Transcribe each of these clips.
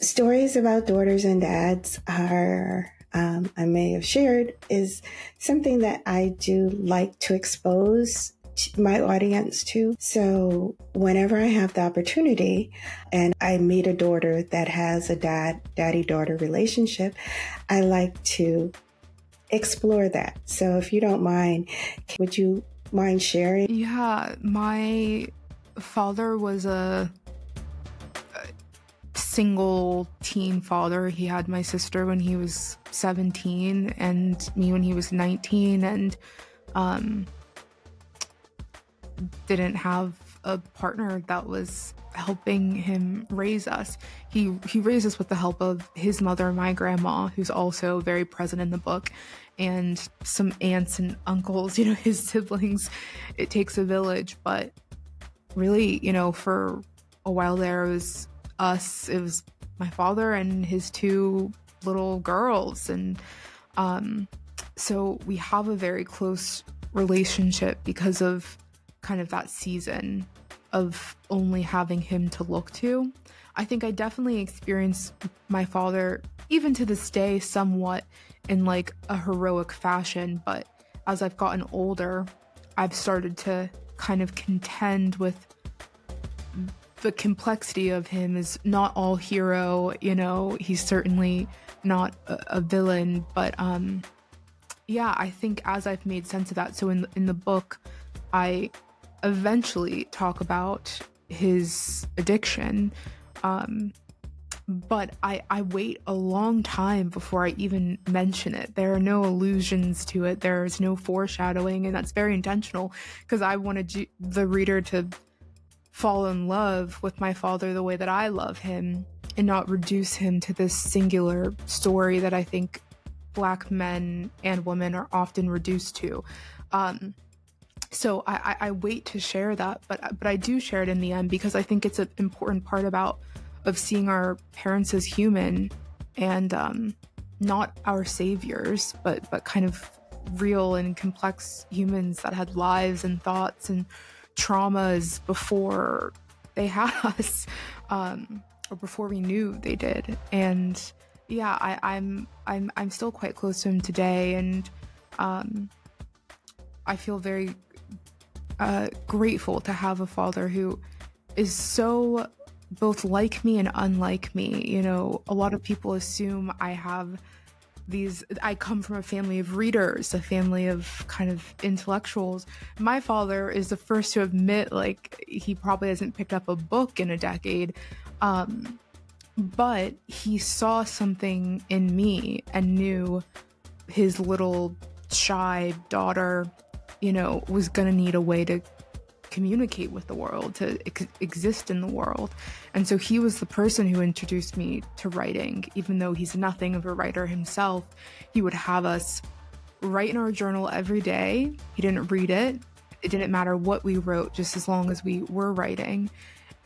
Stories about daughters and dads are, um, I may have shared, is something that I do like to expose my audience to. So whenever I have the opportunity and I meet a daughter that has a dad, daddy daughter relationship, I like to explore that. So if you don't mind, would you mind sharing? Yeah, my father was a single teen father. He had my sister when he was 17 and me when he was 19 and um didn't have a partner that was helping him raise us. He he raised us with the help of his mother, my grandma, who's also very present in the book, and some aunts and uncles, you know, his siblings. It takes a village, but really, you know, for a while there it was us, it was my father and his two little girls and um so we have a very close relationship because of kind of that season of only having him to look to. I think I definitely experience my father, even to this day, somewhat in like a heroic fashion. But as I've gotten older, I've started to kind of contend with the complexity of him is not all hero, you know, he's certainly not a, a villain, but um yeah, I think as I've made sense of that, so in in the book, I eventually talk about his addiction. Um, but I, I wait a long time before I even mention it. There are no allusions to it. There's no foreshadowing, and that's very intentional because I wanted the reader to fall in love with my father the way that I love him and not reduce him to this singular story that I think black men and women are often reduced to. Um, so I, I, I wait to share that, but but I do share it in the end because I think it's an important part about of seeing our parents as human and um, not our saviors, but but kind of real and complex humans that had lives and thoughts and traumas before they had us, um, or before we knew they did. And yeah, I, I'm I'm I'm still quite close to him today, and um, I feel very uh, grateful to have a father who is so both like me and unlike me. You know, a lot of people assume I have these, I come from a family of readers, a family of kind of intellectuals. My father is the first to admit, like, he probably hasn't picked up a book in a decade. Um, but he saw something in me and knew his little shy daughter you know, was going to need a way to communicate with the world, to ex- exist in the world. And so he was the person who introduced me to writing. Even though he's nothing of a writer himself, he would have us write in our journal every day. He didn't read it, it didn't matter what we wrote, just as long as we were writing.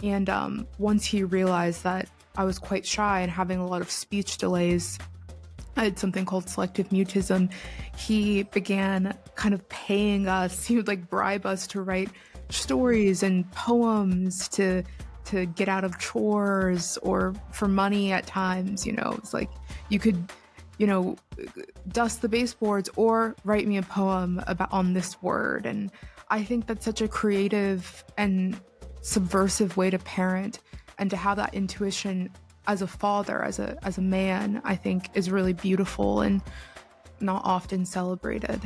And um, once he realized that I was quite shy and having a lot of speech delays, I had something called selective mutism. He began kind of paying us. He would like bribe us to write stories and poems to to get out of chores or for money at times. You know, it's like you could, you know, dust the baseboards or write me a poem about on this word. And I think that's such a creative and subversive way to parent and to have that intuition as a father, as a as a man, I think is really beautiful and not often celebrated.